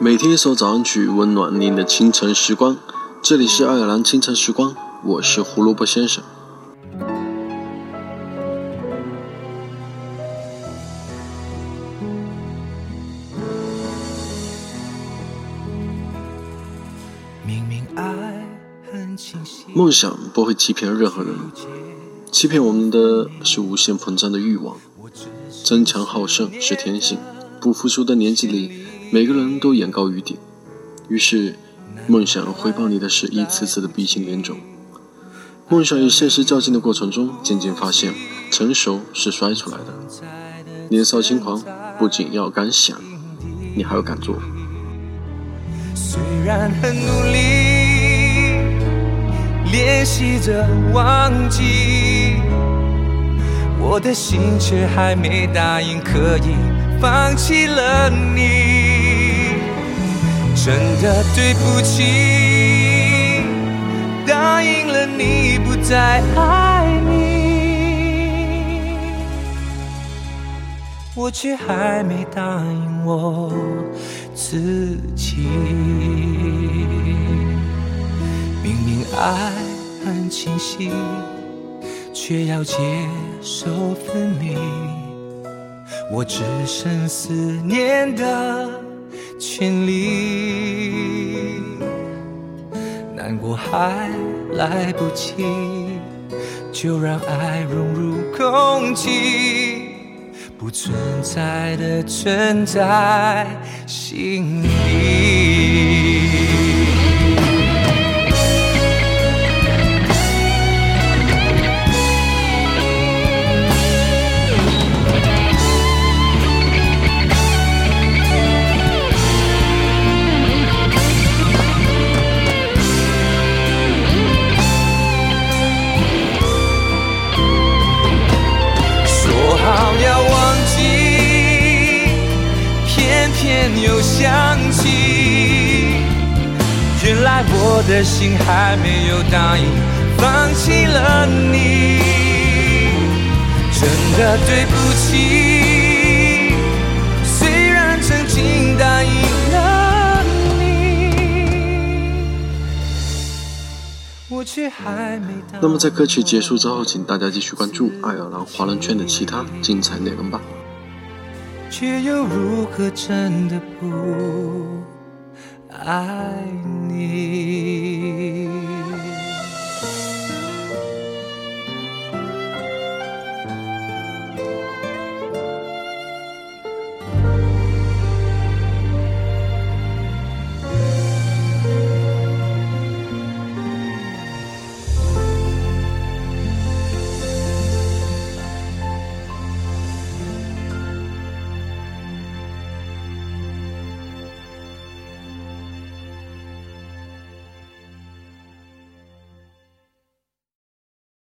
每天一首早安曲，温暖您的清晨时光。这里是爱尔兰清晨时光，我是胡萝卜先生。梦想不会欺骗任何人，欺骗我们的是无限膨胀的欲望。争强好胜是天性，不服输的年纪里。每个人都眼高于顶，于是梦想回报你的是一次次的鼻青脸肿。梦想与现实较劲的过程中，渐渐发现成熟是摔出来的。年少轻狂，不仅要敢想，你还要敢做。虽然很努力练习着忘记，我的心却还没答应可以放弃了你。真的对不起，答应了你不再爱你，我却还没答应我自己。明明爱很清晰，却要接受分离，我只剩思念的。千里，难过还来不及，就让爱融入空气，不存在的存在心里。偏偏又想起，原来我的心还没有答应放弃了你，真的对不起。虽然曾经答应了你，我却还没。那么在歌曲结束之后，请大家继续关注爱尔兰华人圈的其他精彩内容吧。却又如何真的不？爱你。